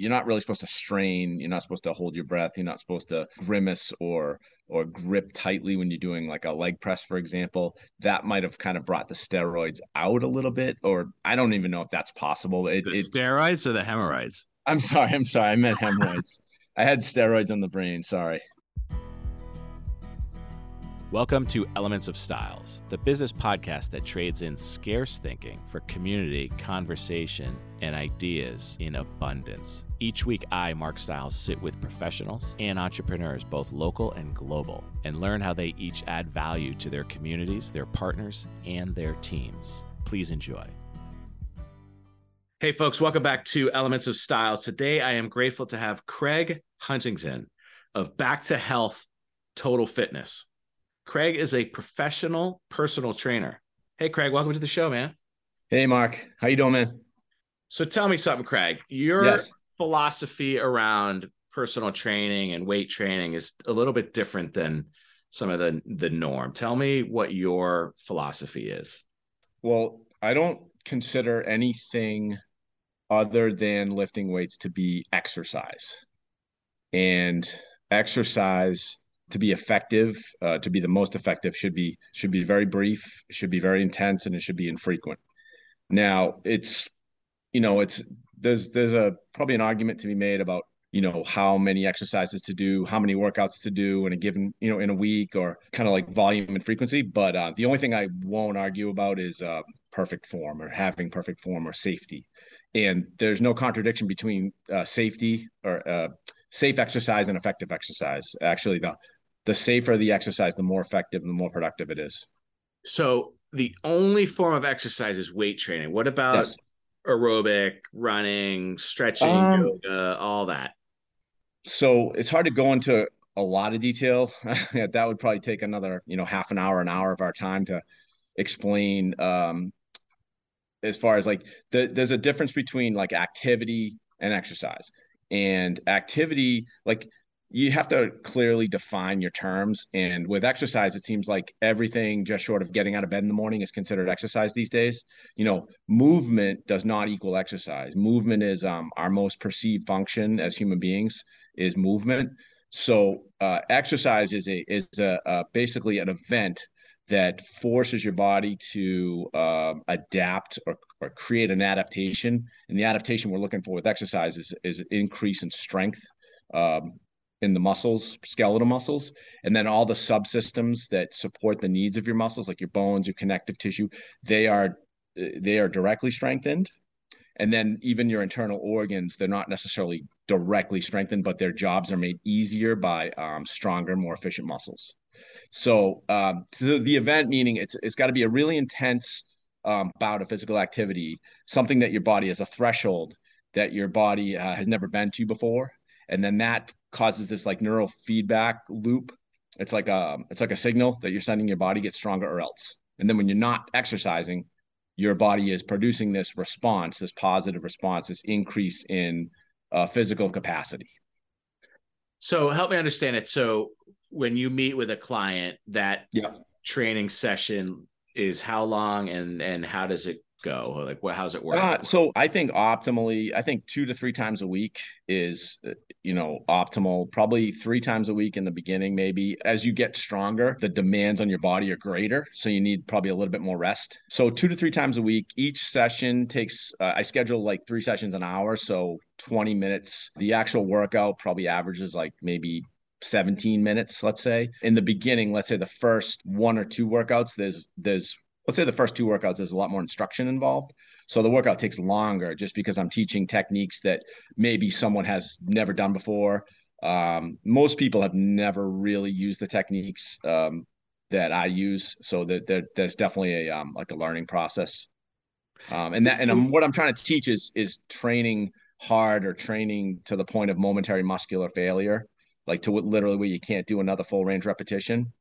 you're not really supposed to strain. You're not supposed to hold your breath. You're not supposed to grimace or or grip tightly when you're doing like a leg press, for example. That might have kind of brought the steroids out a little bit, or I don't even know if that's possible. It, the steroids or the hemorrhoids? I'm sorry. I'm sorry. I meant hemorrhoids. I had steroids on the brain. Sorry. Welcome to Elements of Styles, the business podcast that trades in scarce thinking for community, conversation, and ideas in abundance. Each week, I, Mark Styles, sit with professionals and entrepreneurs, both local and global, and learn how they each add value to their communities, their partners, and their teams. Please enjoy. Hey, folks, welcome back to Elements of Styles. Today, I am grateful to have Craig Huntington of Back to Health Total Fitness. Craig is a professional personal trainer. Hey, Craig, welcome to the show, man. Hey, Mark. How you doing, man? So tell me something, Craig. Your yes. Philosophy around personal training and weight training is a little bit different than some of the the norm. Tell me what your philosophy is. Well, I don't consider anything other than lifting weights to be exercise. And exercise to be effective, uh, to be the most effective, should be should be very brief, should be very intense, and it should be infrequent. Now, it's you know, it's there's there's a probably an argument to be made about you know how many exercises to do, how many workouts to do in a given you know in a week, or kind of like volume and frequency. But uh, the only thing I won't argue about is uh, perfect form or having perfect form or safety. And there's no contradiction between uh, safety or uh, safe exercise and effective exercise. Actually, the the safer the exercise, the more effective and the more productive it is. So the only form of exercise is weight training. What about yes. Aerobic, running, stretching, um, yoga, all that? So it's hard to go into a lot of detail. that would probably take another, you know, half an hour, an hour of our time to explain um, as far as like the, there's a difference between like activity and exercise and activity like you have to clearly define your terms. And with exercise, it seems like everything just short of getting out of bed in the morning is considered exercise these days. You know, movement does not equal exercise. Movement is um, our most perceived function as human beings is movement. So uh, exercise is a is a, basically an event that forces your body to uh, adapt or, or create an adaptation. And the adaptation we're looking for with exercise is, is an increase in strength. Um, in the muscles, skeletal muscles, and then all the subsystems that support the needs of your muscles, like your bones, your connective tissue, they are they are directly strengthened. And then even your internal organs, they're not necessarily directly strengthened, but their jobs are made easier by um, stronger, more efficient muscles. So um, the, the event meaning it's it's got to be a really intense um, bout of physical activity, something that your body has a threshold that your body uh, has never been to before, and then that causes this like neural feedback loop. It's like a it's like a signal that you're sending your body get stronger or else. And then when you're not exercising, your body is producing this response, this positive response, this increase in uh, physical capacity. So help me understand it. So when you meet with a client, that yep. training session is how long and and how does it go? Like, what? How's it work? Uh, so I think optimally, I think two to three times a week is, uh, you know, optimal. Probably three times a week in the beginning, maybe. As you get stronger, the demands on your body are greater, so you need probably a little bit more rest. So two to three times a week. Each session takes. Uh, I schedule like three sessions an hour, so 20 minutes. The actual workout probably averages like maybe 17 minutes let's say in the beginning let's say the first one or two workouts there's there's let's say the first two workouts there's a lot more instruction involved. So the workout takes longer just because i'm teaching techniques that maybe someone has never done before. Um, most people have never really used the techniques um, that i use. So that there, there's definitely a um, like a learning process. Um, and that and I'm, what i'm trying to teach is is training hard or training to the point of momentary muscular failure like to literally where you can't do another full range repetition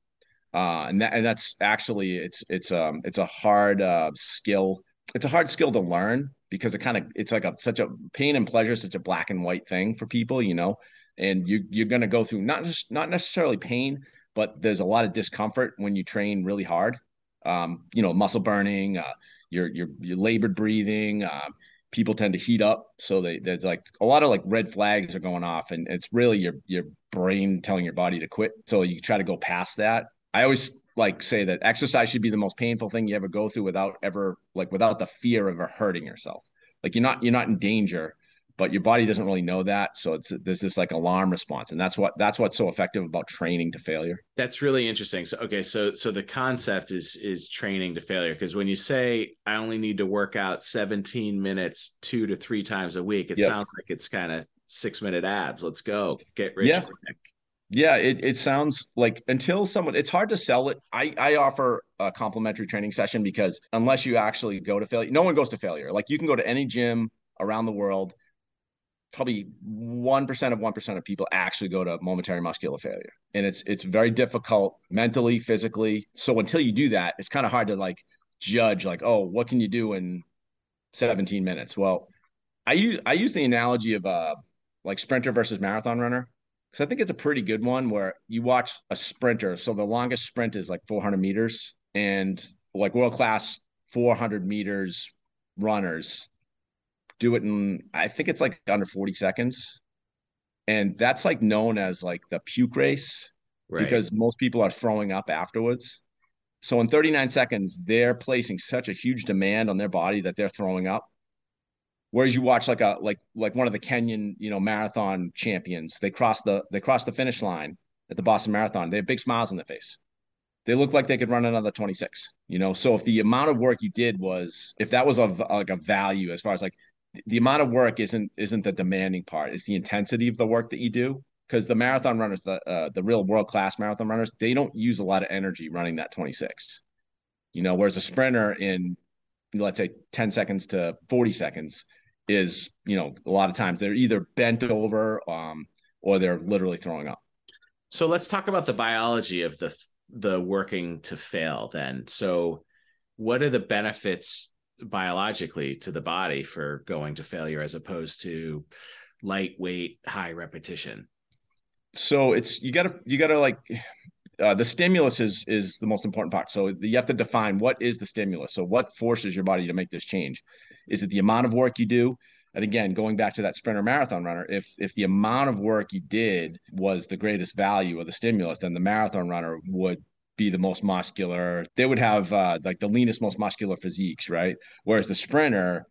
uh, and that and that's actually it's it's um it's a hard uh, skill. It's a hard skill to learn because it kind of it's like a such a pain and pleasure, such a black and white thing for people, you know. And you you're gonna go through not just not necessarily pain, but there's a lot of discomfort when you train really hard. Um, you know, muscle burning, uh, you're you're you're labored breathing. Uh, people tend to heat up. So they, there's like a lot of like red flags are going off, and it's really your your brain telling your body to quit. So you try to go past that. I always like say that exercise should be the most painful thing you ever go through without ever like without the fear of ever hurting yourself. Like you're not you're not in danger, but your body doesn't really know that. So it's there's this like alarm response. And that's what that's what's so effective about training to failure. That's really interesting. So okay so so the concept is is training to failure. Because when you say i only need to work out 17 minutes two to three times a week it yep. sounds like it's kind of six minute abs. Let's go. Get rich yeah. quick yeah, it, it sounds like until someone, it's hard to sell it. I, I offer a complimentary training session because unless you actually go to failure, no one goes to failure. Like you can go to any gym around the world probably 1% of 1% of people actually go to momentary muscular failure and it's it's very difficult mentally physically so until you do that it's kind of hard to like judge like oh what can you do in 17 minutes well i use i use the analogy of uh like sprinter versus marathon runner because i think it's a pretty good one where you watch a sprinter so the longest sprint is like 400 meters and like world class 400 meters runners do it in I think it's like under 40 seconds. And that's like known as like the puke race right. because most people are throwing up afterwards. So in 39 seconds, they're placing such a huge demand on their body that they're throwing up. Whereas you watch like a like like one of the Kenyan, you know, marathon champions, they cross the they cross the finish line at the Boston Marathon. They have big smiles on their face. They look like they could run another 26, you know. So if the amount of work you did was if that was of like a value as far as like the amount of work isn't isn't the demanding part it's the intensity of the work that you do because the marathon runners the uh, the real world class marathon runners they don't use a lot of energy running that 26 you know whereas a sprinter in let's say 10 seconds to 40 seconds is you know a lot of times they're either bent over um, or they're literally throwing up. So let's talk about the biology of the the working to fail then. So what are the benefits biologically to the body for going to failure as opposed to lightweight high repetition? So it's you gotta you gotta like uh, the stimulus is is the most important part. So you have to define what is the stimulus. So what forces your body to make this change is it the amount of work you do and again going back to that sprinter marathon runner if if the amount of work you did was the greatest value of the stimulus then the marathon runner would be the most muscular. They would have uh, like the leanest, most muscular physiques, right? Whereas the sprinter,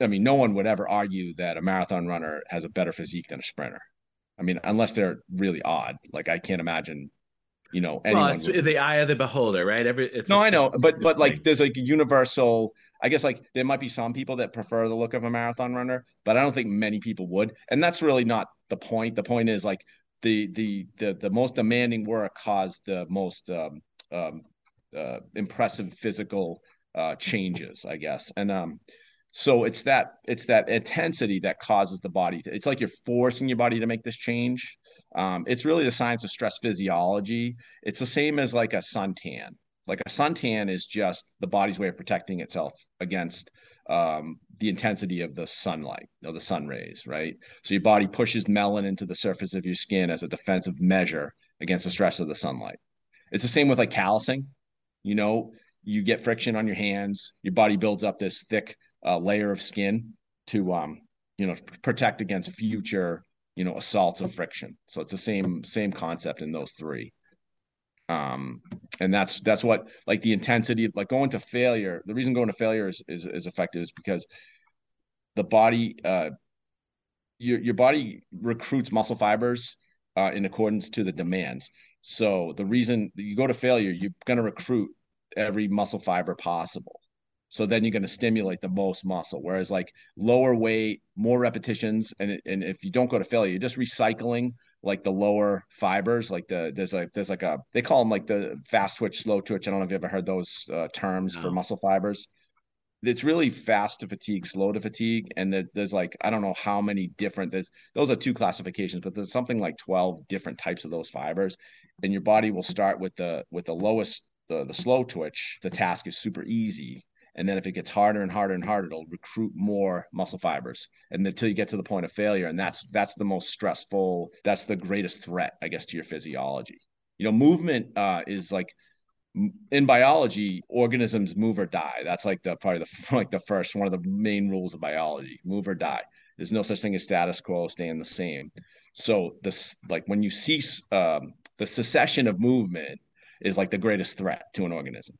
I mean, no one would ever argue that a marathon runner has a better physique than a sprinter. I mean, unless they're really odd. Like I can't imagine, you know, anyone. Well, it's would... the eye of the beholder, right? Every it's no, I know, but but like there's like a universal. I guess like there might be some people that prefer the look of a marathon runner, but I don't think many people would, and that's really not the point. The point is like the the the the most demanding work caused the most um, um, uh, impressive physical uh, changes, I guess. And um, so it's that it's that intensity that causes the body. To, it's like you're forcing your body to make this change. Um, it's really the science of stress physiology. It's the same as like a suntan. Like a suntan is just the body's way of protecting itself against um, the intensity of the sunlight, know, the sun rays, right? So your body pushes melanin into the surface of your skin as a defensive measure against the stress of the sunlight. It's the same with like callousing. You know, you get friction on your hands, your body builds up this thick uh, layer of skin to, um, you know, protect against future, you know, assaults of friction. So it's the same same concept in those three. Um, and that's that's what like the intensity of like going to failure. The reason going to failure is is, is effective is because the body uh your your body recruits muscle fibers uh, in accordance to the demands. So the reason you go to failure, you're going to recruit every muscle fiber possible. So then you're going to stimulate the most muscle. Whereas like lower weight, more repetitions, and and if you don't go to failure, you're just recycling like the lower fibers. Like the there's like there's like a they call them like the fast twitch, slow twitch. I don't know if you ever heard those uh, terms no. for muscle fibers it's really fast to fatigue, slow to fatigue, and there's, there's like I don't know how many different. There's those are two classifications, but there's something like twelve different types of those fibers, and your body will start with the with the lowest the the slow twitch. The task is super easy, and then if it gets harder and harder and harder, it'll recruit more muscle fibers, and until you get to the point of failure, and that's that's the most stressful. That's the greatest threat, I guess, to your physiology. You know, movement uh, is like in biology, organisms move or die. That's like the probably the like the first one of the main rules of biology: move or die. There's no such thing as status quo, staying the same. So this like when you see um, the cessation of movement is like the greatest threat to an organism.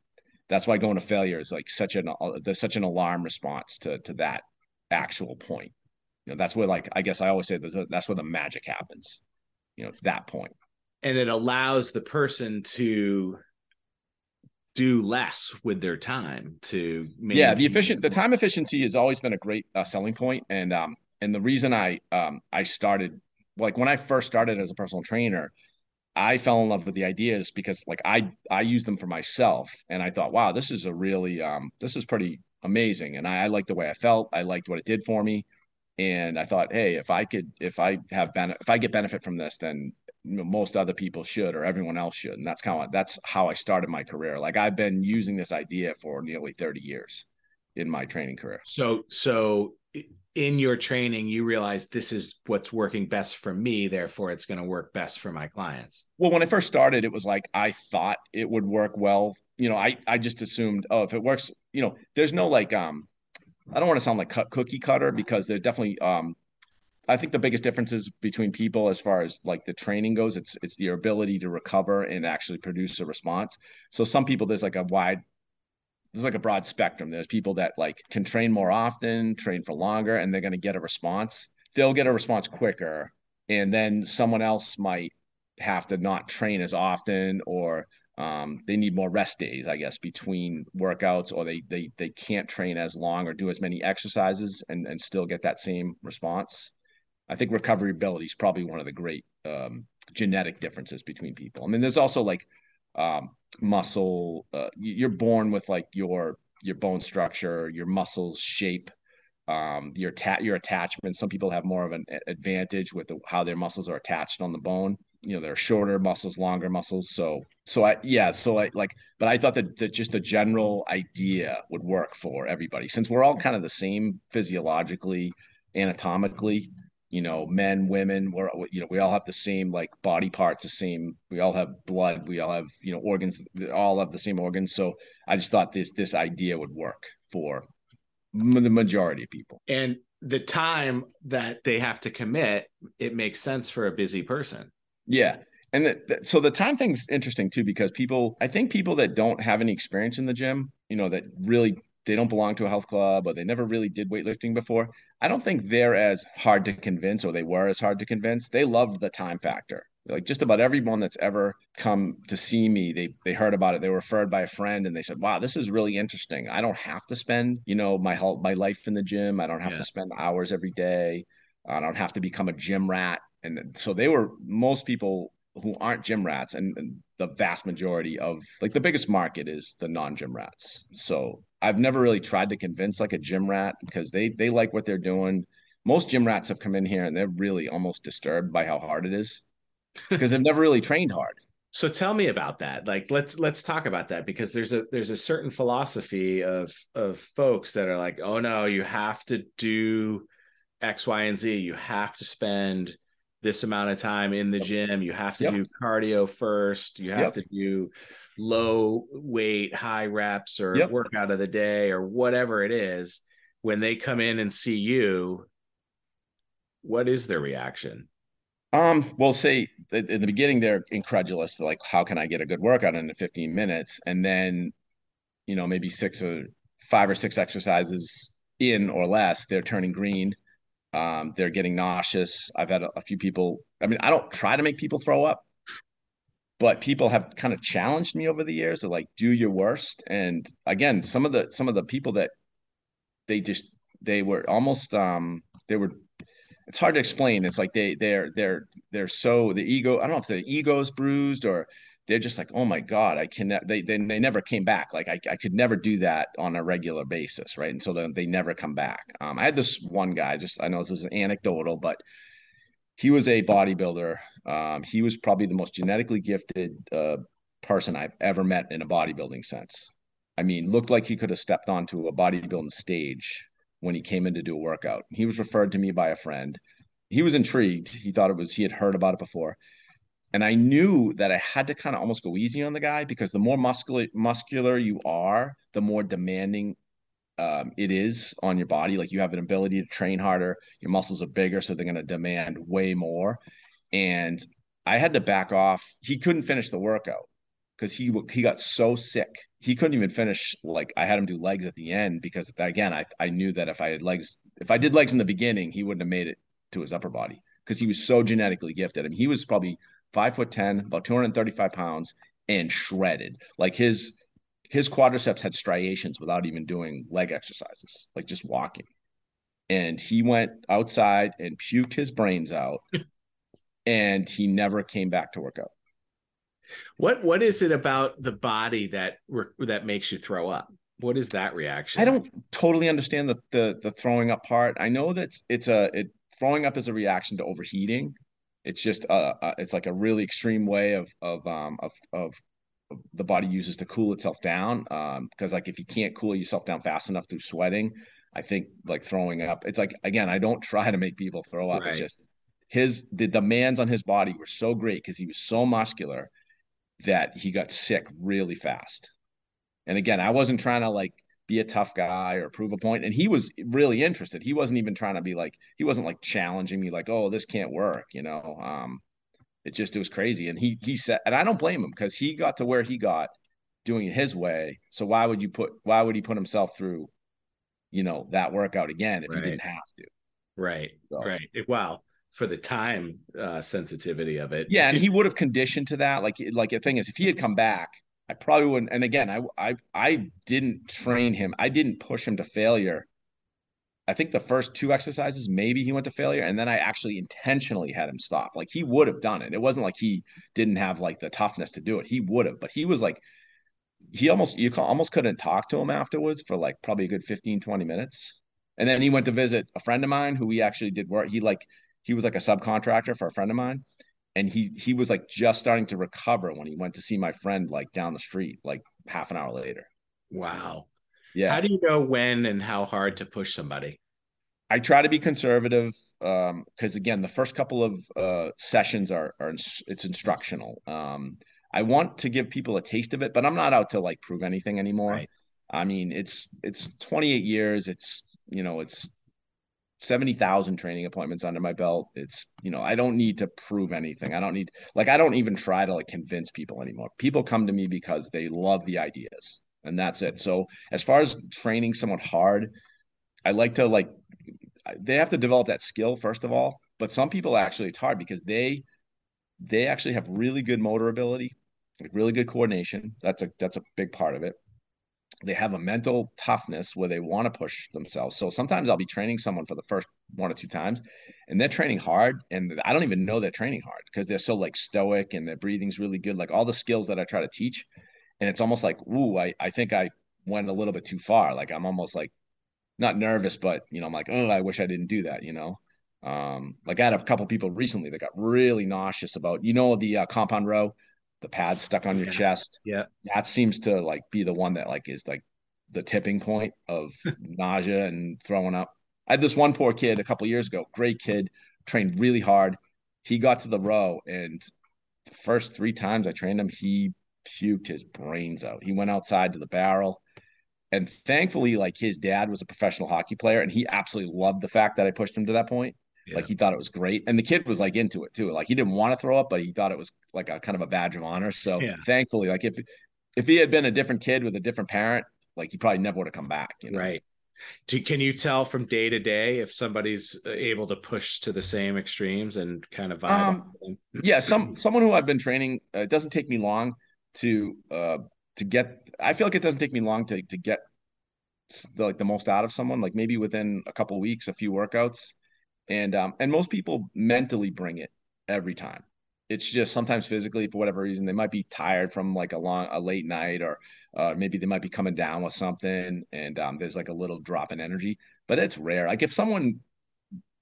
That's why going to failure is like such an uh, there's such an alarm response to to that actual point. You know, that's where like I guess I always say that's, that's where the magic happens. You know, it's that. And it allows the person to do less with their time to yeah the efficient the time efficiency has always been a great uh, selling point and um and the reason i um i started like when i first started as a personal trainer i fell in love with the ideas because like i i used them for myself and i thought wow this is a really um this is pretty amazing and i, I liked the way i felt i liked what it did for me and i thought hey if i could if i have ben- if i get benefit from this then most other people should or everyone else should and that's kind of that's how i started my career like i've been using this idea for nearly 30 years in my training career. So so in your training you realize this is what's working best for me therefore it's going to work best for my clients well when i first started it was like i thought it would work well you know i i just assumed oh if it works you know there's no like um I don't want to sound like cookie cutter because they're definitely um, I think the biggest differences between people as far as like the training goes, it's it's the ability to recover and actually produce a response. So some people there's like a wide there's like a broad spectrum. There's people that like can train more often, train for longer, and they're going to get a response. They'll get a response quicker, and then someone else might have to not train as often, or um, they need more rest days, I guess, between workouts, or they they they can't train as long or do as many exercises and and still get that same response. I think recoverability is probably one of the great um, genetic differences between people. I mean, there's also like um, muscle. Uh, you're born with like your your bone structure, your muscles shape, um, your ta- your attachment. Some people have more of an advantage with the, how their muscles are attached on the bone. You know, they're shorter muscles, longer muscles. So, so I yeah, so I like, but I thought that that just the general idea would work for everybody since we're all kind of the same physiologically, anatomically you know, men, women, we're, you know, we all have the same like body parts, the same, we all have blood, we all have, you know, organs, all have the same organs. So I just thought this, this idea would work for the majority of people. And the time that they have to commit, it makes sense for a busy person. Yeah. And the, the, so the time thing's interesting too, because people, I think people that don't have any experience in the gym, you know, that really they don't belong to a health club or they never really did weightlifting before, I don't think they're as hard to convince or they were as hard to convince. They love the time factor. Like just about everyone that's ever come to see me, they they heard about it. They were referred by a friend and they said, "Wow, this is really interesting. I don't have to spend, you know, my whole my life in the gym. I don't have yeah. to spend hours every day. I don't have to become a gym rat." And so they were most people who aren't gym rats and, and the vast majority of like the biggest market is the non-gym rats. So I've never really tried to convince like a gym rat because they they like what they're doing. Most gym rats have come in here and they're really almost disturbed by how hard it is because they've never really trained hard. So tell me about that. Like let's let's talk about that because there's a there's a certain philosophy of of folks that are like, "Oh no, you have to do X, Y, and Z. You have to spend this amount of time in the gym. You have to yep. do cardio first. You have yep. to do low weight, high reps or yep. workout of the day or whatever it is. When they come in and see you, what is their reaction? Um, well, say in the beginning they're incredulous, they're like, how can I get a good workout in 15 minutes? And then, you know, maybe six or five or six exercises in or less, they're turning green um, they're getting nauseous. I've had a, a few people. I mean, I don't try to make people throw up, but people have kind of challenged me over the years to like do your worst. And again, some of the some of the people that they just they were almost um they were it's hard to explain. It's like they they're they're they're so the ego. I don't know if the ego's bruised or they're just like, oh my god, I can. They they they never came back. Like I I could never do that on a regular basis, right? And so then they never come back. Um, I had this one guy. Just I know this is anecdotal, but he was a bodybuilder. Um, he was probably the most genetically gifted uh, person I've ever met in a bodybuilding sense. I mean, looked like he could have stepped onto a bodybuilding stage when he came in to do a workout. He was referred to me by a friend. He was intrigued. He thought it was he had heard about it before and I knew that I had to kind of almost go easy on the guy because the more muscular muscular you are, the more demanding um, it is on your body. Like you have an ability to train harder, your muscles are bigger, so they're going to demand way more. And I had to back off. He couldn't finish the workout because he he got so sick. He couldn't even finish. Like I had him do legs at the end because again, I I knew that if I had legs, if I did legs in the beginning, he wouldn't have made it to his upper body because he was so genetically gifted. I mean, he was probably five foot ten, about two hundred thirty five pounds, and shredded. Like his his quadriceps had striations without even doing leg exercises, like just walking. And he went outside and puked his brains out, and he never came back to work out. What what is it about the body that that makes you throw up? What is that reaction? I don't totally understand the the, the throwing up part. I know that it's a it throwing up is a reaction to overheating. It's just uh, uh it's like a really extreme way of of um of of the body uses to cool itself down. Um, because like if you can't cool yourself down fast enough through sweating, I think like throwing up. It's like again, I don't try to make people throw up. Right. It's just his the demands on his body were so great because he was so muscular that he got sick really fast. And again, I wasn't trying to like be a tough guy or prove a point. And he was really interested. He wasn't even trying to be like, he wasn't like challenging me like, oh, this can't work, you know. Um, it just it was crazy. And he he said, and I don't blame him because he got to where he got doing it his way. So why would you put why would he put himself through, you know, that workout again if right. he didn't have to? Right. So. Right. Wow for the time uh, sensitivity of it. Yeah, and he would have conditioned to that. Like, like the thing is, if he had come back, I probably wouldn't. And again, I, I, I didn't train him. I didn't push him to failure. I think the first two exercises, maybe he went to failure, and then I actually intentionally had him stop. Like he would have done it. It wasn't like he didn't have like the toughness to do it. He would have, but he was like, he almost you almost couldn't talk to him afterwards for like probably a good 15, 20 minutes. And then he went to visit a friend of mine who we actually did work. He like he was like a subcontractor for a friend of mine and he he was like just starting to recover when he went to see my friend like down the street like half an hour later wow yeah how do you know when and how hard to push somebody i try to be conservative um because again the first couple of uh sessions are are it's instructional um i want to give people a taste of it but i'm not out to like prove anything anymore right. i mean it's it's 28 years it's you know it's 70,000 training appointments under my belt. It's, you know, I don't need to prove anything. I don't need, like, I don't even try to like convince people anymore. People come to me because they love the ideas and that's it. So, as far as training someone hard, I like to like, they have to develop that skill first of all. But some people actually, it's hard because they, they actually have really good motor ability, like really good coordination. That's a, that's a big part of it they have a mental toughness where they want to push themselves. So sometimes I'll be training someone for the first one or two times and they're training hard and I don't even know they're training hard because they're so like stoic and their breathing's really good. Like all the skills that I try to teach. And it's almost like, ooh, I, I think I went a little bit too far. Like I'm almost like not nervous, but you know, I'm like, oh, I wish I didn't do that, you know? Um, like I had a couple people recently that got really nauseous about, you know, the uh, compound row the pad stuck on your yeah. chest. Yeah. That seems to like be the one that like is like the tipping point of nausea and throwing up. I had this one poor kid a couple years ago, great kid, trained really hard. He got to the row and the first three times I trained him, he puked his brains out. He went outside to the barrel. And thankfully, like his dad was a professional hockey player and he absolutely loved the fact that I pushed him to that point. Yeah. Like he thought it was great, and the kid was like into it too. Like he didn't want to throw up, but he thought it was like a kind of a badge of honor. So yeah. thankfully, like if if he had been a different kid with a different parent, like he probably never would have come back. You know? Right. Do, can you tell from day to day if somebody's uh, able to push to the same extremes and kind of vibe? Um, yeah, some someone who I've been training. Uh, it doesn't take me long to uh, to get. I feel like it doesn't take me long to to get the, like the most out of someone. Like maybe within a couple weeks, a few workouts, and um, and most people mentally bring it every time. It's just sometimes physically for whatever reason they might be tired from like a long a late night or uh, maybe they might be coming down with something and um, there's like a little drop in energy, but it's rare. Like if someone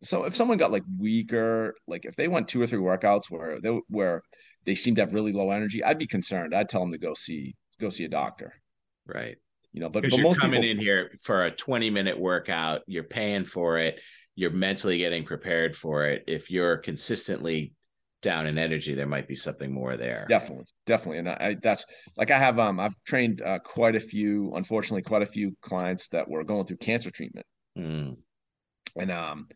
so if someone got like weaker, like if they went two or three workouts where they where they seem to have really low energy, I'd be concerned. I'd tell them to go see go see a doctor. Right. You know, but, but you're coming people, in here for a 20 minute workout, you're paying for it you're mentally getting prepared for it if you're consistently down in energy, there might be something more there. Definitely, definitely, and I, that's like I have um I've trained uh, quite a few, unfortunately, quite a few clients that were going through cancer treatment, mm. and um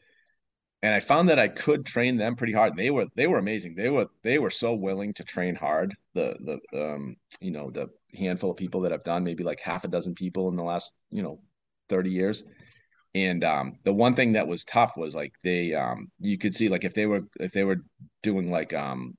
and I found that I could train them pretty hard. They were they were amazing. They were they were so willing to train hard. The the um you know the handful of people that I've done, maybe like half a dozen people in the last you know thirty years. And um, the one thing that was tough was like they um you could see like if they were if they were doing like um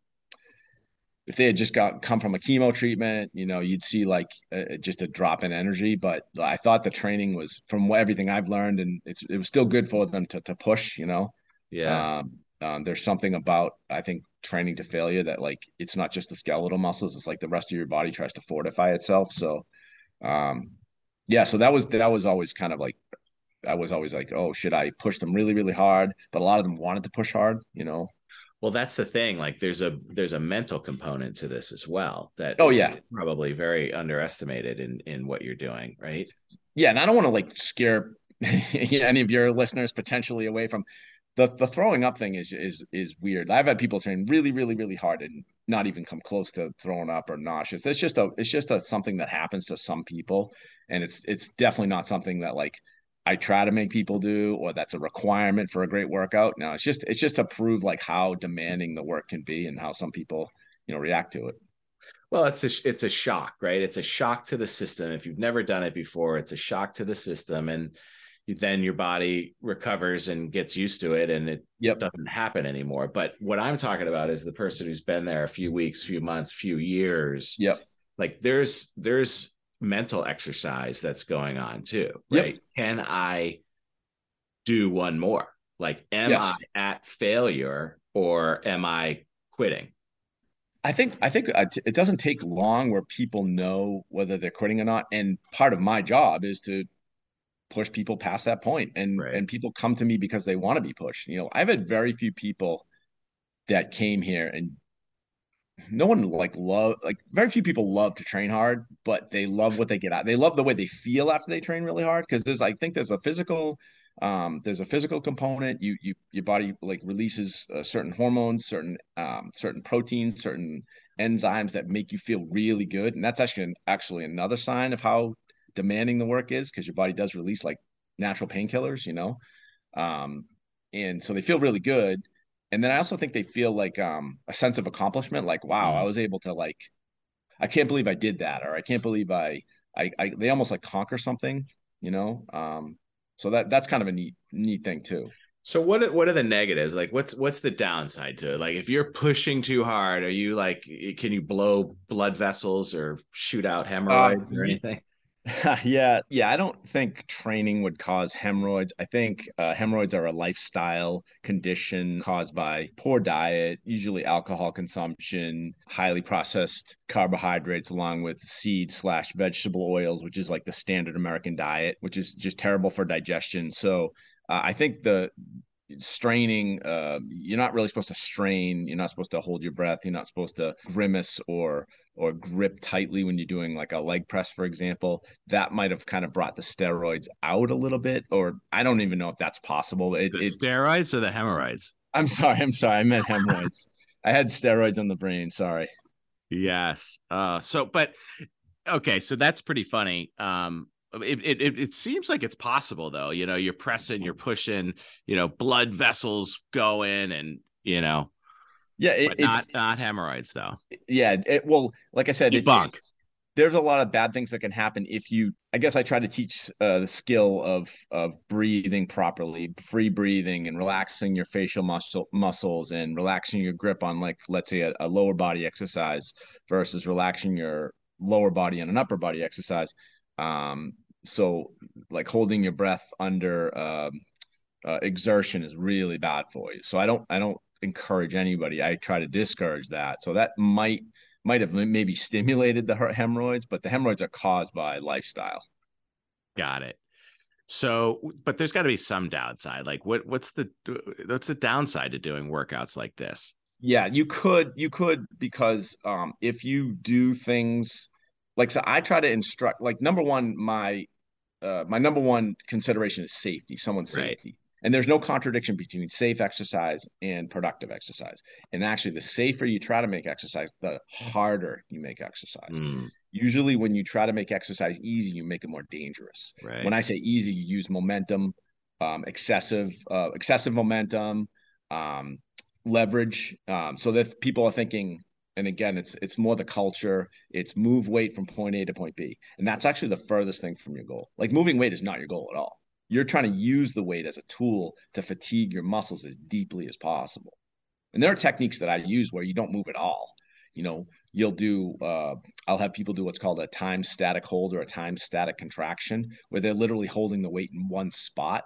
if they had just got come from a chemo treatment, you know, you'd see like a, just a drop in energy. But I thought the training was from everything I've learned, and it's it was still good for them to to push, you know. Yeah. Um, um, there's something about I think training to failure that like it's not just the skeletal muscles; it's like the rest of your body tries to fortify itself. So, um, yeah. So that was that was always kind of like I was always like, oh, should I push them really really hard? But a lot of them wanted to push hard, you know. Well, that's the thing. Like, there's a there's a mental component to this as well. That oh yeah, probably very underestimated in in what you're doing, right? Yeah, and I don't want to like scare any of your listeners potentially away from the the throwing up thing is is is weird. I've had people train really, really, really hard and not even come close to throwing up or nauseous. It's just a it's just a something that happens to some people, and it's it's definitely not something that like I try to make people do, or that's a requirement for a great workout. No, it's just it's just to prove like how demanding the work can be and how some people you know react to it. Well, it's a it's a shock, right? It's a shock to the system. If you've never done it before, it's a shock to the system, and then your body recovers and gets used to it, and it yep. doesn't happen anymore. But what I'm talking about is the person who's been there a few weeks, a few months, a few years. Yep. Like there's there's mental exercise that's going on too, right? Yep. Can I do one more? Like, am yes. I at failure or am I quitting? I think I think uh, it doesn't take long where people know whether they're quitting or not. And part of my job is to push people past that point, and right. and people come to me because they want to be pushed. You know, I've had very few people that came here and no one like love like very few people love to train hard, but they love what they get out. They love the way they feel after they train really hard because there's I think there's a physical um there's a physical component you you your body like releases uh, certain hormones certain um certain proteins certain enzymes that make you feel really good and that's actually actually another sign of how demanding the work is because your body does release like natural painkillers you know um and so they feel really good and then I also think they feel like um, a sense of accomplishment, like wow, I mm. was able to like, I can't believe I did that, or I can't believe I, I, I they almost like conquer something, you know. Um, so that that's kind of a neat neat thing too. So what what are the negatives? Like what's what's the downside to it? Like if you're pushing too hard, are you like can you blow blood vessels or shoot out hemorrhoids uh, or anything? yeah, yeah. I don't think training would cause hemorrhoids. I think uh, hemorrhoids are a lifestyle condition caused by poor diet, usually alcohol consumption, highly processed carbohydrates, along with seed slash vegetable oils, which is like the standard American diet, which is just terrible for digestion. So uh, I think the straining uh, you're not really supposed to strain you're not supposed to hold your breath you're not supposed to grimace or or grip tightly when you're doing like a leg press for example. That might have kind of brought the steroids out a little bit or i don't even know if that's possible. It, the steroids or the hemorrhoids? I'm sorry i'm sorry i meant hemorrhoids. I had steroids on the brain sorry. Yes uh so but okay so that's pretty funny um it, it it seems like it's possible though. You know, you're pressing, you're pushing, you know, blood vessels going, and you know, yeah, it, not not hemorrhoids though. Yeah, it, well, like I said, it's, it's, there's a lot of bad things that can happen if you. I guess I try to teach uh, the skill of of breathing properly, free breathing, and relaxing your facial muscle muscles, and relaxing your grip on like let's say a, a lower body exercise versus relaxing your lower body and an upper body exercise. Um, so like holding your breath under um, uh, exertion is really bad for you. So I don't I don't encourage anybody. I try to discourage that. So that might might have maybe stimulated the hemorrhoids, but the hemorrhoids are caused by lifestyle. Got it. So, but there's got to be some downside. Like, what what's the what's the downside to doing workouts like this? Yeah, you could you could because um, if you do things like so, I try to instruct. Like number one, my uh, my number one consideration is safety, someone's right. safety. And there's no contradiction between safe exercise and productive exercise. And actually, the safer you try to make exercise, the harder you make exercise. Mm. Usually, when you try to make exercise easy, you make it more dangerous. Right. When I say easy, you use momentum, um, excessive, uh, excessive momentum, um, leverage, um, so that people are thinking. And again, it's it's more the culture. It's move weight from point A to point B, and that's actually the furthest thing from your goal. Like moving weight is not your goal at all you're trying to use the weight as a tool to fatigue your muscles as deeply as possible. And there are techniques that I use where you don't move at all. You know, you'll do, uh, I'll have people do what's called a time static hold or a time static contraction, where they're literally holding the weight in one spot.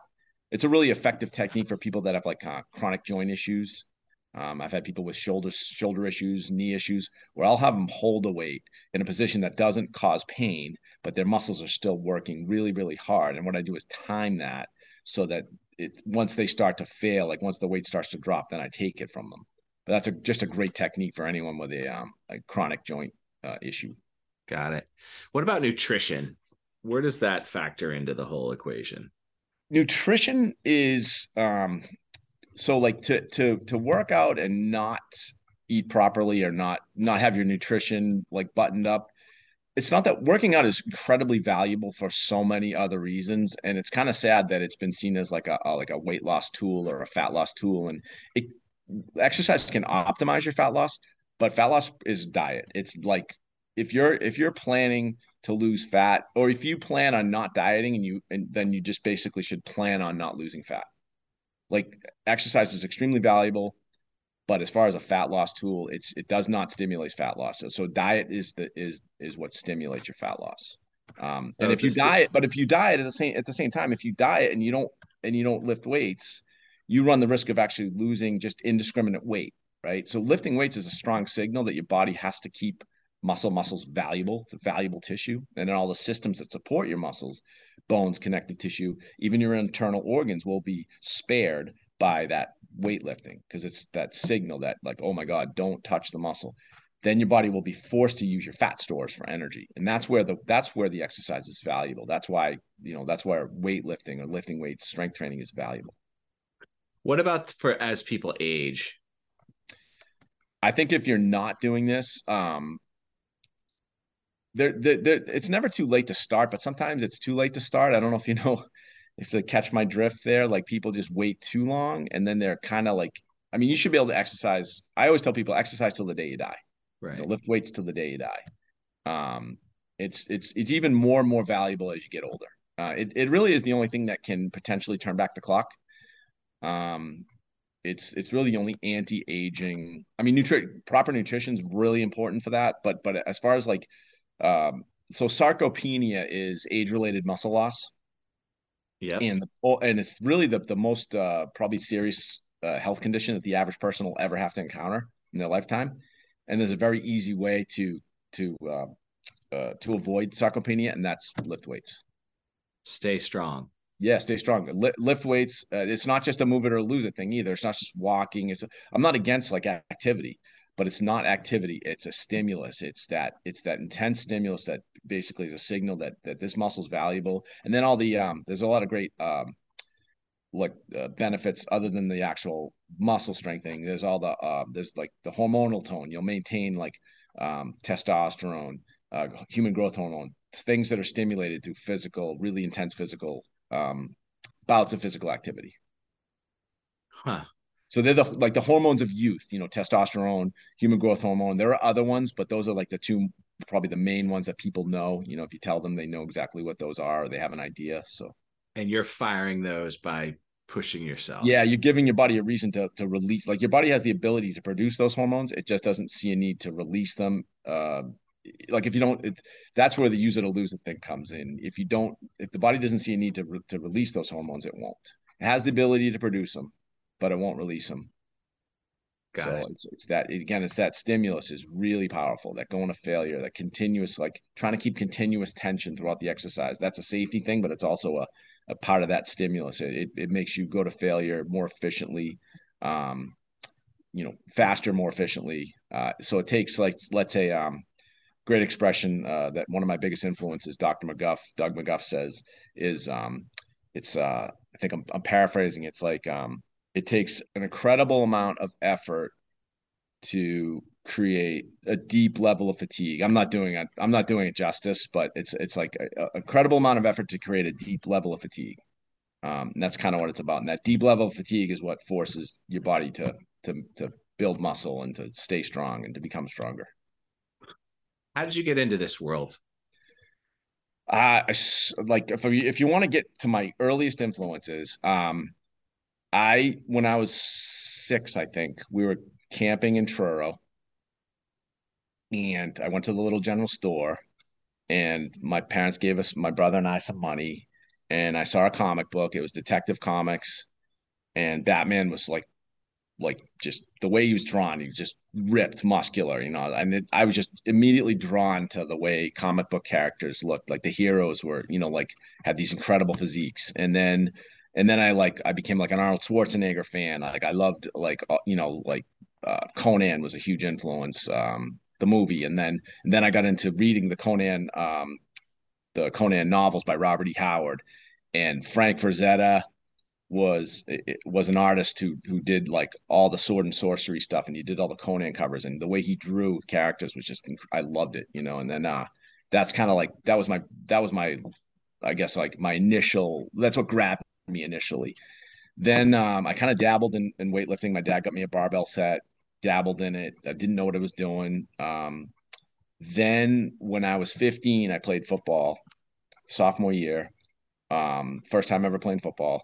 It's a really effective technique for people that have like uh, chronic joint issues. Um, I've had people with shoulder shoulder issues, knee issues, where I'll have them hold a weight in a position that doesn't cause pain, but their muscles are still working really, really hard. And what I do is time that so that it once they start to fail, like once the weight starts to drop, then I take it from them. But that's a, just a great technique for anyone with a um, a chronic joint uh, issue. Got it. What about nutrition? Where does that factor into the whole equation? Nutrition is um, so like to to to work out and not eat properly or not not have your nutrition like buttoned up it's not that working out is incredibly valuable for so many other reasons. And it's kind of sad that it's been seen as like a, a, like a weight loss tool or a fat loss tool. And it exercise can optimize your fat loss but fat loss is diet. It's like if you're if you're planning to lose fat or if you plan on not dieting and you and then you just basically should plan on not losing fat like exercise is extremely valuable but as far as a fat loss tool, it's it does not stimulate fat loss. So, so diet is the is is what stimulates your fat loss. Um, and oh, if you diet, but if you diet at the same at the same time, if you diet and you don't and you don't lift weights, you run the risk of actually losing just indiscriminate weight, right? So lifting weights is a strong signal that your body has to keep muscle muscles valuable. It's a valuable tissue, and then all the systems that support your muscles, bones, connective tissue, even your internal organs will be spared by that weightlifting because it's that signal that like oh my god don't touch the muscle. Then your body will be forced to use your fat stores for energy and that's where the that's where the exercise is valuable. That's why you know that's why weightlifting or lifting weights strength training is valuable. What about for as people age? I think if you're not doing this um there, there, there it's never too late to start but sometimes it's too late to start i don't know if you know if they catch my drift there, like people just wait too long and then they're kind of like, I mean, you should be able to exercise. I always tell people exercise till the day you die. Right. You know, lift weights till the day you die. Um, it's it's it's even more and more valuable as you get older. Uh, it it really is the only thing that can potentially turn back the clock. Um, it's it's really the only anti-aging. I mean, nutri- proper nutrition is really important for that. But but as far as like, um, so sarcopenia is age-related muscle loss. Yeah. And the, and it's really the the most uh, probably serious uh, health condition that the average person will ever have to encounter in their lifetime. And there's a very easy way to to uh, uh, to avoid sarcopenia, and that's lift weights. Stay strong. Yeah, stay strong. lift weights. Uh, it's not just a move it or lose it thing either. It's not just walking. It's I'm not against like activity, but it's not activity it's a stimulus. It's that it's that intense stimulus that basically is a signal that that this muscle is valuable. And then all the um there's a lot of great um like uh, benefits other than the actual muscle strengthening. There's all the uh there's like the hormonal tone. You'll maintain like um testosterone uh human growth hormone things that are stimulated through physical really intense physical um bouts of physical activity. Huh so they're the like the hormones of youth, you know, testosterone, human growth hormone. There are other ones, but those are like the two probably the main ones that people know. You know, if you tell them, they know exactly what those are, or they have an idea. So, and you're firing those by pushing yourself. Yeah, you're giving your body a reason to to release. Like your body has the ability to produce those hormones. It just doesn't see a need to release them. Uh, like if you don't, it, that's where the use it or lose it thing comes in. If you don't, if the body doesn't see a need to re, to release those hormones, it won't. It has the ability to produce them but it won't release them. Got so it. it's it's that again, it's that stimulus is really powerful. That going to failure, that continuous like trying to keep continuous tension throughout the exercise. That's a safety thing, but it's also a, a part of that stimulus. It, it, it makes you go to failure more efficiently, um, you know, faster, more efficiently. Uh, so it takes like let's say um, great expression uh, that one of my biggest influences, Dr. McGuff, Doug McGuff says is um, it's uh I think I'm, I'm paraphrasing. It's like um it takes an incredible amount of effort to create a deep level of fatigue. I'm not doing it. I'm not doing it justice, but it's it's like an incredible amount of effort to create a deep level of fatigue. Um, and that's kind of what it's about. And that deep level of fatigue is what forces your body to to to build muscle and to stay strong and to become stronger. How did you get into this world? Uh, I, like if if you want to get to my earliest influences, um, I when I was six, I think we were camping in Truro, and I went to the little general store, and my parents gave us my brother and I some money, and I saw a comic book. It was Detective Comics, and Batman was like like just the way he was drawn, he was just ripped, muscular, you know. And it, I was just immediately drawn to the way comic book characters looked. Like the heroes were, you know, like had these incredible physiques. And then, and then I like I became like an Arnold Schwarzenegger fan. Like I loved like uh, you know like uh, Conan was a huge influence. Um, the movie, and then and then I got into reading the Conan um, the Conan novels by Robert E. Howard and Frank Frazetta was was an artist who who did like all the sword and sorcery stuff and he did all the Conan covers and the way he drew characters was just I loved it you know and then uh that's kind of like that was my that was my I guess like my initial that's what grabbed me initially then um I kind of dabbled in, in weightlifting my dad got me a barbell set dabbled in it I didn't know what I was doing um then when I was 15 I played football sophomore year um first time ever playing football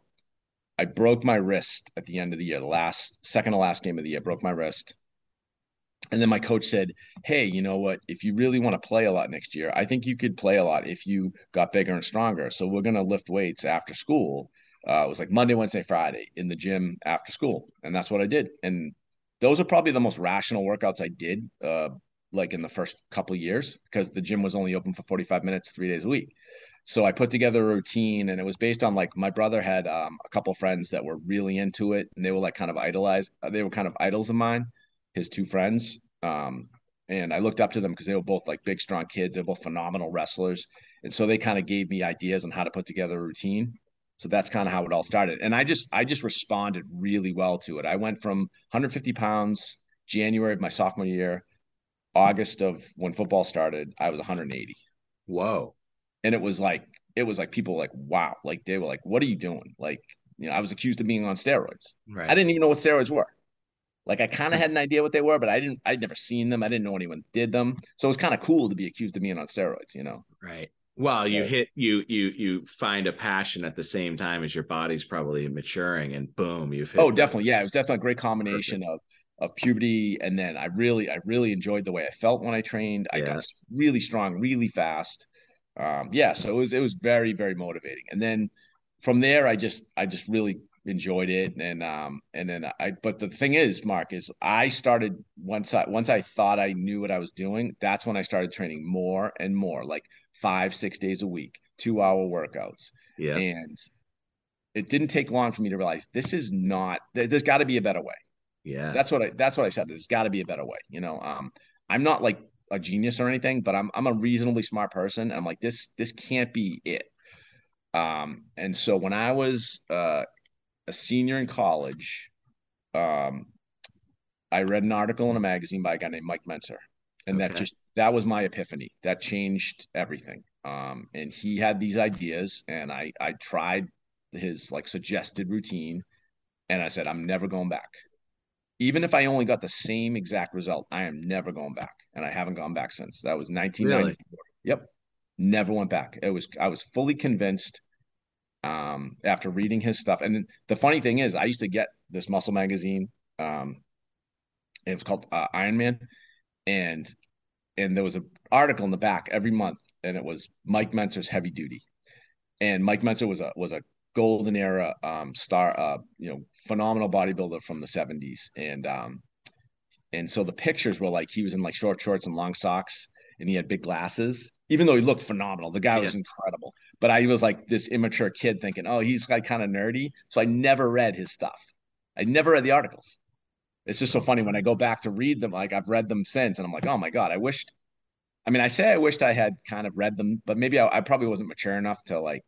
I broke my wrist at the end of the year, the last second to last game of the year, broke my wrist. And then my coach said, Hey, you know what? If you really want to play a lot next year, I think you could play a lot if you got bigger and stronger. So we're going to lift weights after school. Uh, it was like Monday, Wednesday, Friday in the gym after school. And that's what I did. And those are probably the most rational workouts I did, uh, like in the first couple years, because the gym was only open for 45 minutes, three days a week. So I put together a routine and it was based on like my brother had um, a couple friends that were really into it and they were like kind of idolized. Uh, they were kind of idols of mine, his two friends. Um, and I looked up to them because they were both like big, strong kids. They're both phenomenal wrestlers. And so they kind of gave me ideas on how to put together a routine. So that's kind of how it all started. And I just, I just responded really well to it. I went from 150 pounds January of my sophomore year, August of when football started, I was 180. Whoa. And it was like it was like people like wow. Like they were like what are you doing? Like you know i was accused of being on steroids. Right. i didn't even know what steroids were. Like i kind of had an idea what they were but i didn't i'd never seen them. I didn't know anyone did them. So it was kind of cool to be accused of being on steroids you know? Right well so, you hit you you you find a passion at the same time as your body's probably maturing and boom you've hit oh definitely yeah it was definitely a great combination Perfect. of of puberty and then i really i really enjoyed the way i felt when i trained i got really strong really fast um, yeah, so it was it was very very motivating. And then from there, I just I just really enjoyed it. And um and then I but the thing is, Mark, is I started once I once I thought I knew what I was doing. That's when I started training more and more, like five six days a week, two hour workouts. Yeah, and it didn't take long for me to realize this is not. There's got to be a better way. Yeah, that's what I that's what I said. There's got to be a better way. You know, um, I'm not like a genius or anything, but I'm I'm a reasonably smart person. I'm like this this can't be it. Um, and so when I was uh, a senior in college, um, I read an article in a magazine by a guy named Mike Mentzer, and okay. that just that was my epiphany. That changed everything. Um, and he had these ideas, and I I tried his like suggested routine, and I said I'm never going back even if I only got the same exact result, I am never going back. And I haven't gone back since. That was 1994. Really? Yep. Never went back. It was I was fully convinced um, after reading his stuff. And the funny thing is, I used to get this muscle magazine. Um, it was called uh, Iron Man, and and there was an article in the back every month, and it was Mike Mentzer's Heavy Duty. And Mike Mentzer was a was a golden era um, star, uh, you know, phenomenal bodybuilder from the 70s. And um, and so the pictures were like he was in like short shorts and long socks and he had big glasses, even though he looked phenomenal. The guy yeah. was incredible. But I was like this immature kid thinking, oh, he's like kind of nerdy. So I never read his stuff. I never read the articles. It's just so funny when I go back to read them. Like I've read them since, and I'm like, oh my god, I wished. I mean, I say I wished I had kind of read them, but maybe I, I probably wasn't mature enough to like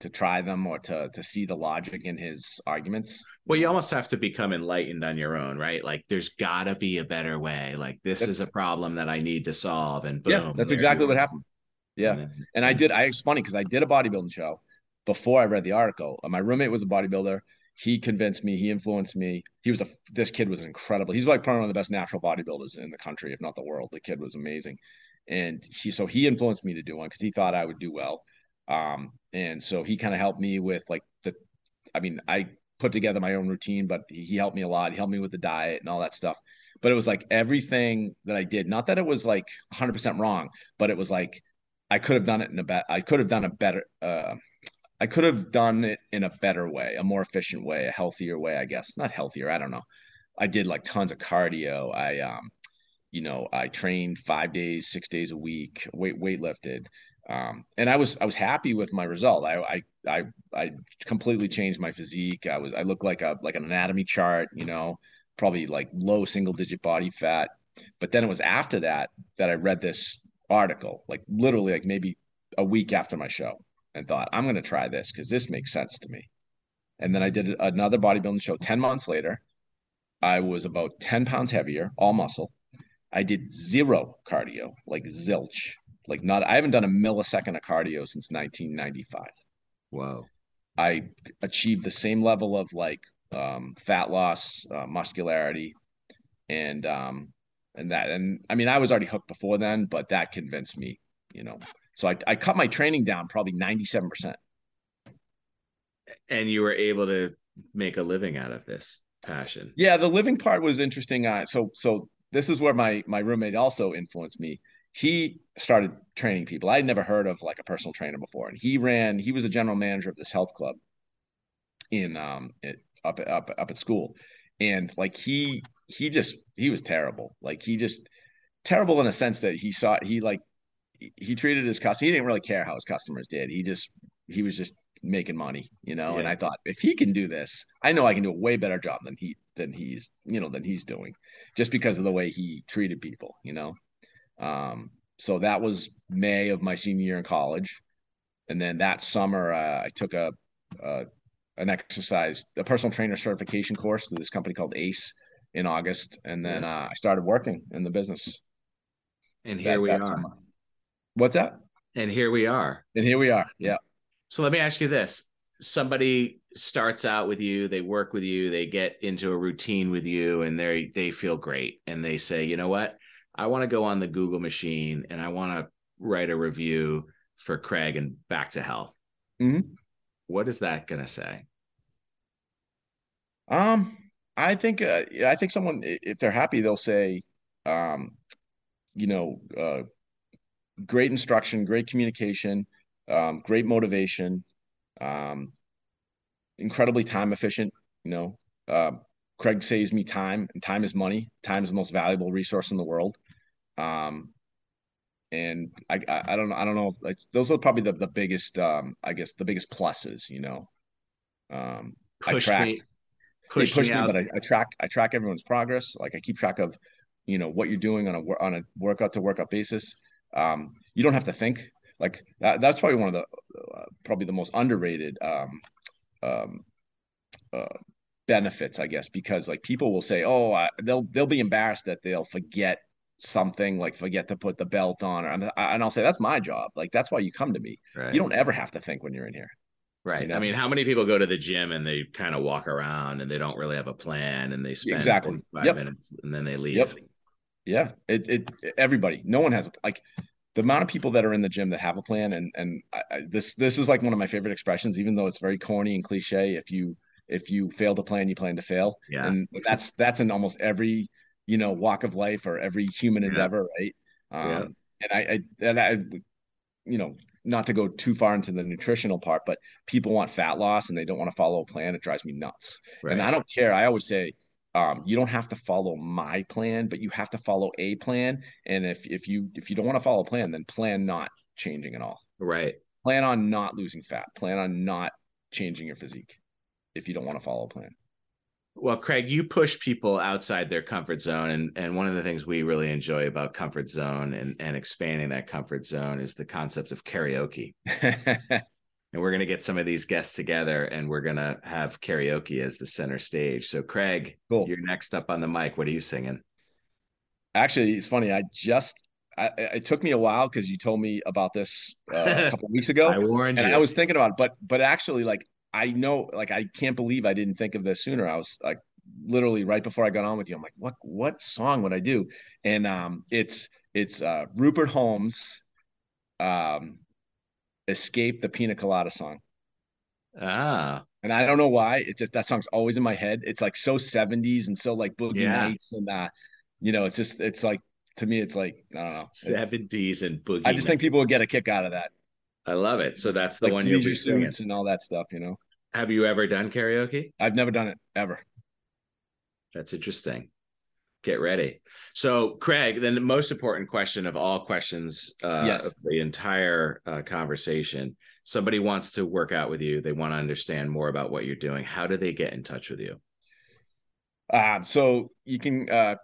to try them or to to see the logic in his arguments. Well, you almost have to become enlightened on your own, right? Like there's gotta be a better way. Like this that's, is a problem that I need to solve. And boom. Yeah, that's exactly what happened. Yeah. And, then, and I did I it's funny because I did a bodybuilding show before I read the article. My roommate was a bodybuilder. He convinced me, he influenced me. He was a this kid was incredible. He's like probably one of the best natural bodybuilders in the country, if not the world. The kid was amazing. And he so he influenced me to do one because he thought I would do well. Um, and so he kind of helped me with like the, I mean, I put together my own routine, but he helped me a lot. He helped me with the diet and all that stuff. But it was like everything that I did, not that it was like 100% wrong, but it was like I could have done it in a better, I could have done a better, uh, I could have done it in a better way, a more efficient way, a healthier way, I guess. Not healthier, I don't know. I did like tons of cardio. I um, you know, I trained five days, six days a week, weight weightlifted um, and I was I was happy with my result. I, I I I completely changed my physique. I was I looked like a like an anatomy chart, you know, probably like low single digit body fat. But then it was after that that I read this article, like literally like maybe a week after my show, and thought I'm going to try this because this makes sense to me. And then I did another bodybuilding show ten months later. I was about ten pounds heavier, all muscle. I did zero cardio, like zilch like not I haven't done a millisecond of cardio since 1995. Wow. I achieved the same level of like um, fat loss, uh, muscularity, and um, and that and I mean I was already hooked before then, but that convinced me, you know. So I I cut my training down probably 97%. And you were able to make a living out of this passion. Yeah, the living part was interesting. Uh, so so this is where my my roommate also influenced me he started training people. I'd never heard of like a personal trainer before, and he ran. He was a general manager of this health club in um it, up up up at school, and like he he just he was terrible. Like he just terrible in a sense that he saw he like he treated his customers. He didn't really care how his customers did. He just he was just making money, you know. Yeah. And I thought if he can do this, I know I can do a way better job than he than he's you know than he's doing, just because of the way he treated people, you know. Um, so that was May of my senior year in college, and then that summer uh, I took a, a an exercise, a personal trainer certification course to this company called ACE in August, and then yeah. uh, I started working in the business. And here that, we are. Summer. What's that? And here we are. And here we are. Yeah. So let me ask you this: somebody starts out with you, they work with you, they get into a routine with you, and they they feel great, and they say, you know what? I want to go on the Google machine and I want to write a review for Craig and Back to Health. Mm-hmm. What is that going to say? Um, I think uh, I think someone if they're happy they'll say, um, you know, uh, great instruction, great communication, um, great motivation, um, incredibly time efficient. You know, uh, Craig saves me time, and time is money. Time is the most valuable resource in the world. Um, and I, I, I don't know, I don't know. Like those are probably the, the biggest, um, I guess the biggest pluses, you know. Um, I track, me, push, push me, me but I, I, track, I track everyone's progress. Like I keep track of, you know, what you're doing on a on a workout to workout basis. Um, you don't have to think. Like that, that's probably one of the uh, probably the most underrated um, um, uh, benefits, I guess, because like people will say, oh, I, they'll they'll be embarrassed that they'll forget something like forget to put the belt on or and I'll say that's my job like that's why you come to me right. you don't ever have to think when you're in here right you know? I mean how many people go to the gym and they kind of walk around and they don't really have a plan and they spend exactly five yep. minutes and then they leave yep. Yeah it, it everybody no one has like the amount of people that are in the gym that have a plan and and I, I, this this is like one of my favorite expressions even though it's very corny and cliche if you if you fail to plan you plan to fail. Yeah. And that's that's in almost every you know walk of life or every human endeavor right? Um yeah. and I, I and i you know not to go too far into the nutritional part but people want fat loss and they don't want to follow a plan. It drives me nuts. Right. and i don't care. I always say um, you don't have to follow my plan but you have to follow a plan and if if you if you don't want to follow a plan then plan not changing at all right plan on not losing fat plan on not changing your physique if you don't want to follow a plan well, Craig, you push people outside their comfort zone. And, and one of the things we really enjoy about comfort zone and, and expanding that comfort zone is the concept of karaoke. and we're going to get some of these guests together and we're going to have karaoke as the center stage. So, Craig, cool. you're next up on the mic. What are you singing? Actually, it's funny. I just, I, it took me a while because you told me about this uh, a couple weeks ago. I warned and you. I was thinking about it, but, but actually, like, I know, like, I can't believe I didn't think of this sooner. I was like, literally right before I got on with you, I'm like, what, what song would I do? And um, it's, it's uh, Rupert Holmes, um, Escape the Pina Colada song. Ah. And I don't know why. It's just that song's always in my head. It's like so 70s and so like boogie yeah. nights and uh, you know, it's just it's like to me, it's like I don't know. 70s and boogie. I just think people would get a kick out of that. I love it. So that's the like one you'll be singing and all that stuff, you know. Have you ever done karaoke? I've never done it ever. That's interesting get ready. So, Craig, then the most important question of all questions uh, yes. of the entire uh, conversation somebody wants to work out with you, they want to understand more about what you're doing. How do they get in touch with you? Um, so you can uh,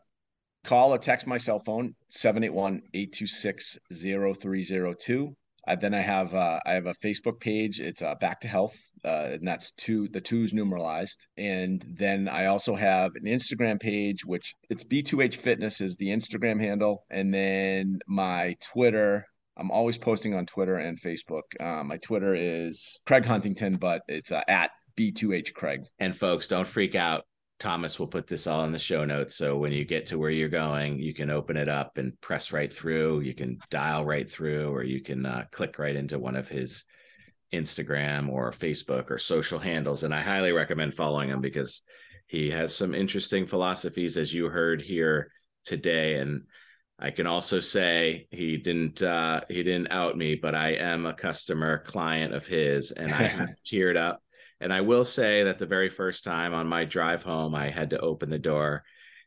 call or text my cell phone 781-826-0302 uh, then I have uh, I have a Facebook page. It's uh, Back to Health, uh, and that's two. The two's numeralized. And then I also have an Instagram page, which it's B2H Fitness is the Instagram handle, and then my Twitter. I'm always posting on Twitter and Facebook. Uh, my Twitter is Craig Huntington, but it's uh, at B2H Craig. And folks, don't freak out. Thomas will put this all in the show notes. So when you get to where you're going, you can open it up and press right through. You can dial right through, or you can uh, click right into one of his Instagram or Facebook or social handles. And I highly recommend following him because he has some interesting philosophies, as you heard here today. And I can also say he didn't uh, he didn't out me, but I am a customer client of his, and I have teared up and I will say that the very first time on my drive home, I had to open the door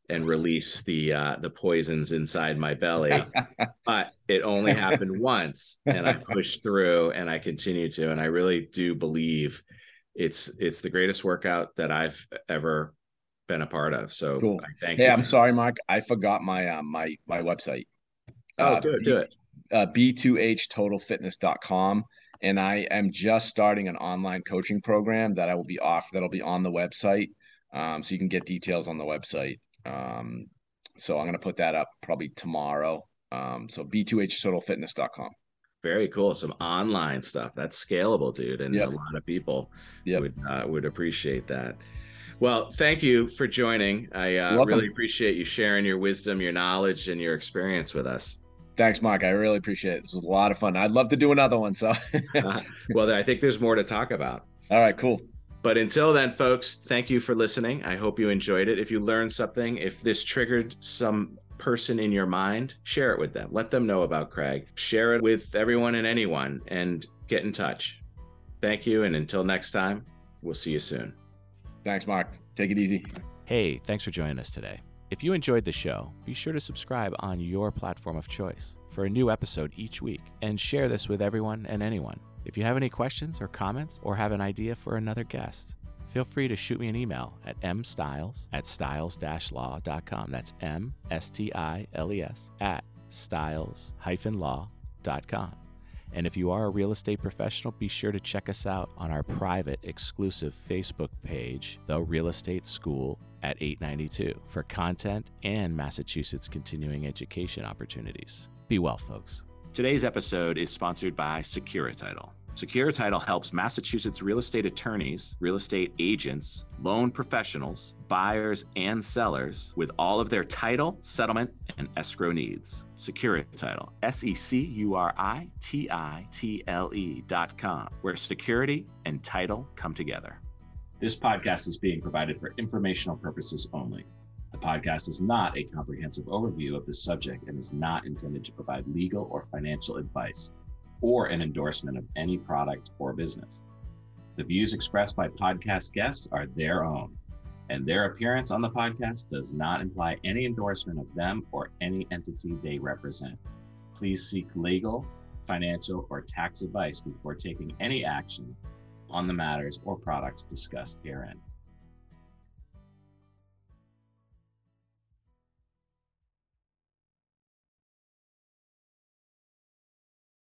and release the uh, the poisons inside my belly. but it only happened once, and I pushed through, and I continue to. And I really do believe it's it's the greatest workout that I've ever been a part of. So cool. thank hey, you. I'm sorry, Mark. I forgot my uh, my my website. Oh, uh, do it. Do it. Uh, b2htotalfitness.com and I am just starting an online coaching program that I will be off that'll be on the website. Um, so you can get details on the website. Um, so I'm going to put that up probably tomorrow. Um, so b2htotalfitness.com. Very cool. Some online stuff that's scalable, dude, and yep. a lot of people yep. would uh, would appreciate that. Well, thank you for joining. I uh, really appreciate you sharing your wisdom, your knowledge, and your experience with us. Thanks, Mark. I really appreciate it. This was a lot of fun. I'd love to do another one. So, uh, well, I think there's more to talk about. All right, cool. But until then, folks, thank you for listening. I hope you enjoyed it. If you learned something, if this triggered some person in your mind, share it with them. Let them know about Craig. Share it with everyone and anyone and get in touch. Thank you. And until next time, we'll see you soon. Thanks, Mark. Take it easy. Hey, thanks for joining us today. If you enjoyed the show, be sure to subscribe on your platform of choice for a new episode each week and share this with everyone and anyone. If you have any questions or comments or have an idea for another guest, feel free to shoot me an email at mstiles at stiles-law.com. That's M S T I L E S at stiles law.com. And if you are a real estate professional, be sure to check us out on our private exclusive Facebook page, The Real Estate School at 892, for content and Massachusetts continuing education opportunities. Be well, folks. Today's episode is sponsored by Securititle. Securititle helps Massachusetts real estate attorneys, real estate agents, loan professionals, buyers, and sellers with all of their title, settlement, and escrow needs. Securititle, S E C U R I T I T L E dot com, where security and title come together. This podcast is being provided for informational purposes only. The podcast is not a comprehensive overview of the subject and is not intended to provide legal or financial advice or an endorsement of any product or business. The views expressed by podcast guests are their own, and their appearance on the podcast does not imply any endorsement of them or any entity they represent. Please seek legal, financial, or tax advice before taking any action on the matters or products discussed herein.